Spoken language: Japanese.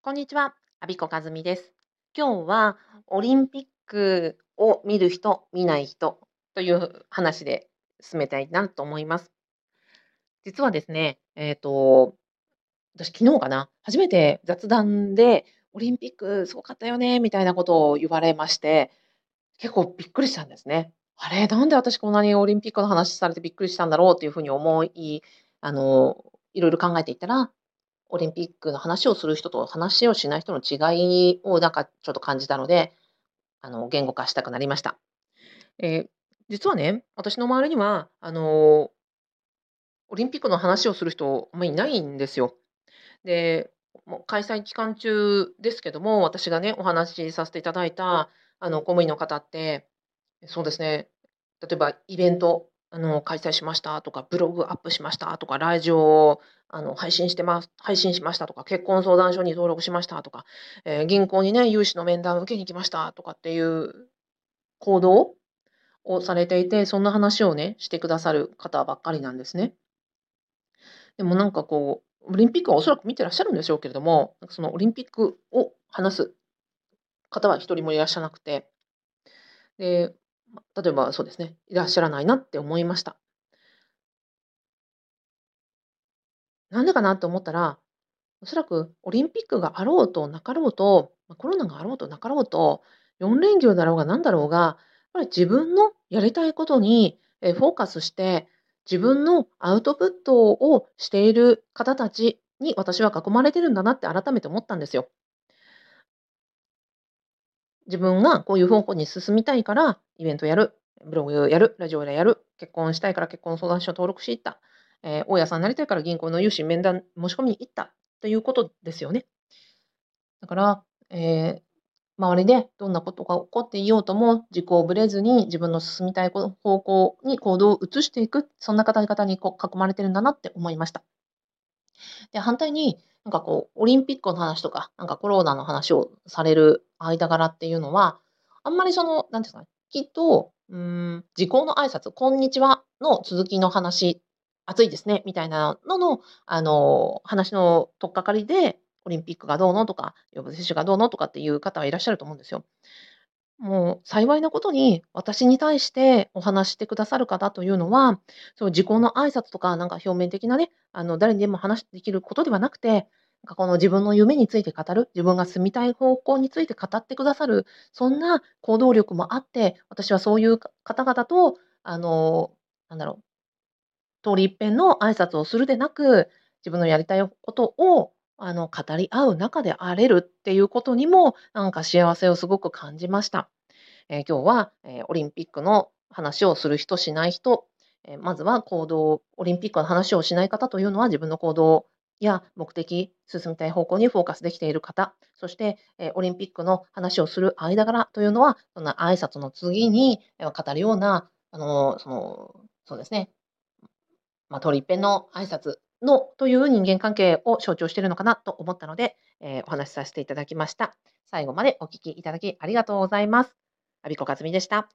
こんにちは、アビコカズミです。今日はオリンピックを見る人、見ない人という話で進めたいなと思います。実はですね、えっ、と、私昨日かな、初めて雑談でオリンピックすごかったよねみたいなことを言われまして、結構びっくりしたんですね。あれ、なんで私こんなにオリンピックの話されてびっくりしたんだろうっていうふうに思い、あの、いろいろ考えていったら、オリンピックの話をする人と話をしない人の違いをなんかちょっと感じたので、あの、言語化したくなりました。えー、実はね、私の周りには、あの、オリンピックの話をする人、あまりいないんですよ。で、もう開催期間中ですけども、私がね、お話しさせていただいた、あの、公務員の方って、そうですね、例えばイベントあの、開催しましたとか、ブログアップしましたとか、ラジオをあの配信してます配信しましたとか、結婚相談所に登録しましたとか、えー、銀行にね、融資の面談を受けに来ましたとかっていう行動をされていて、そんな話をね、してくださる方ばっかりなんですね。でもなんかこう、オリンピックはおそらく見てらっしゃるんでしょうけれども、そのオリンピックを話す方は一人もいらっしゃなくて、で、例えばそうですね、いらっしゃらないなって思いました。なんでかなと思ったら、おそらくオリンピックがあろうとなかろうと、コロナがあろうとなかろうと、4連休だろうが何だろうが、やっぱり自分のやりたいことに、フォーカスして、自分のアウトプットをしている方たちに私は囲まれてるんだなって改めて思ったんですよ。自分がこういう方向に進みたいから、イベントやる、ブログやる、ラジオやる、結婚したいから結婚相談所登録していった、えー、大家さんになりたいから銀行の融資面談申し込みに行ったということですよね。だから、えー、周りでどんなことが起こっていようとも自己をぶれずに自分の進みたい方向に行動を移していく、そんな方々にこう囲まれてるんだなって思いました。で、反対に、なんかこう、オリンピックの話とか、なんかコロナの話をされる間柄っていうのは、あんまりその、なんていうかね、きっと、うん、時効の挨拶、こんにちはの続きの話、暑いですね、みたいなのの、あの、話の取っかかりで、オリンピックがどうのとか、予防接種がどうのとかっていう方はいらっしゃると思うんですよ。もう幸いなことに、私に対してお話してくださる方というのは、そう時効の挨拶とか、なんか表面的なね、あの、誰にでも話できることではなくて、かこの自分の夢について語る、自分が住みたい方向について語ってくださる、そんな行動力もあって、私はそういう方々と、あの、なんだろう、通り一遍の挨拶をするでなく、自分のやりたいことを、あの、語り合う中であれるっていうことにも、なんか幸せをすごく感じました。えー、今日は、えー、オリンピックの話をする人、しない人、えー、まずは行動、オリンピックの話をしない方というのは自分の行動をや目的、進みたい方向にフォーカスできている方、そして、えオリンピックの話をする間柄というのは、そんな挨拶の次に語るような、あの、その、そうですね、まあ、通り一遍の挨拶のという人間関係を象徴しているのかなと思ったので、えー、お話しさせていただきました。最後までお聞きいただきありがとうございます。アビコカズミでした。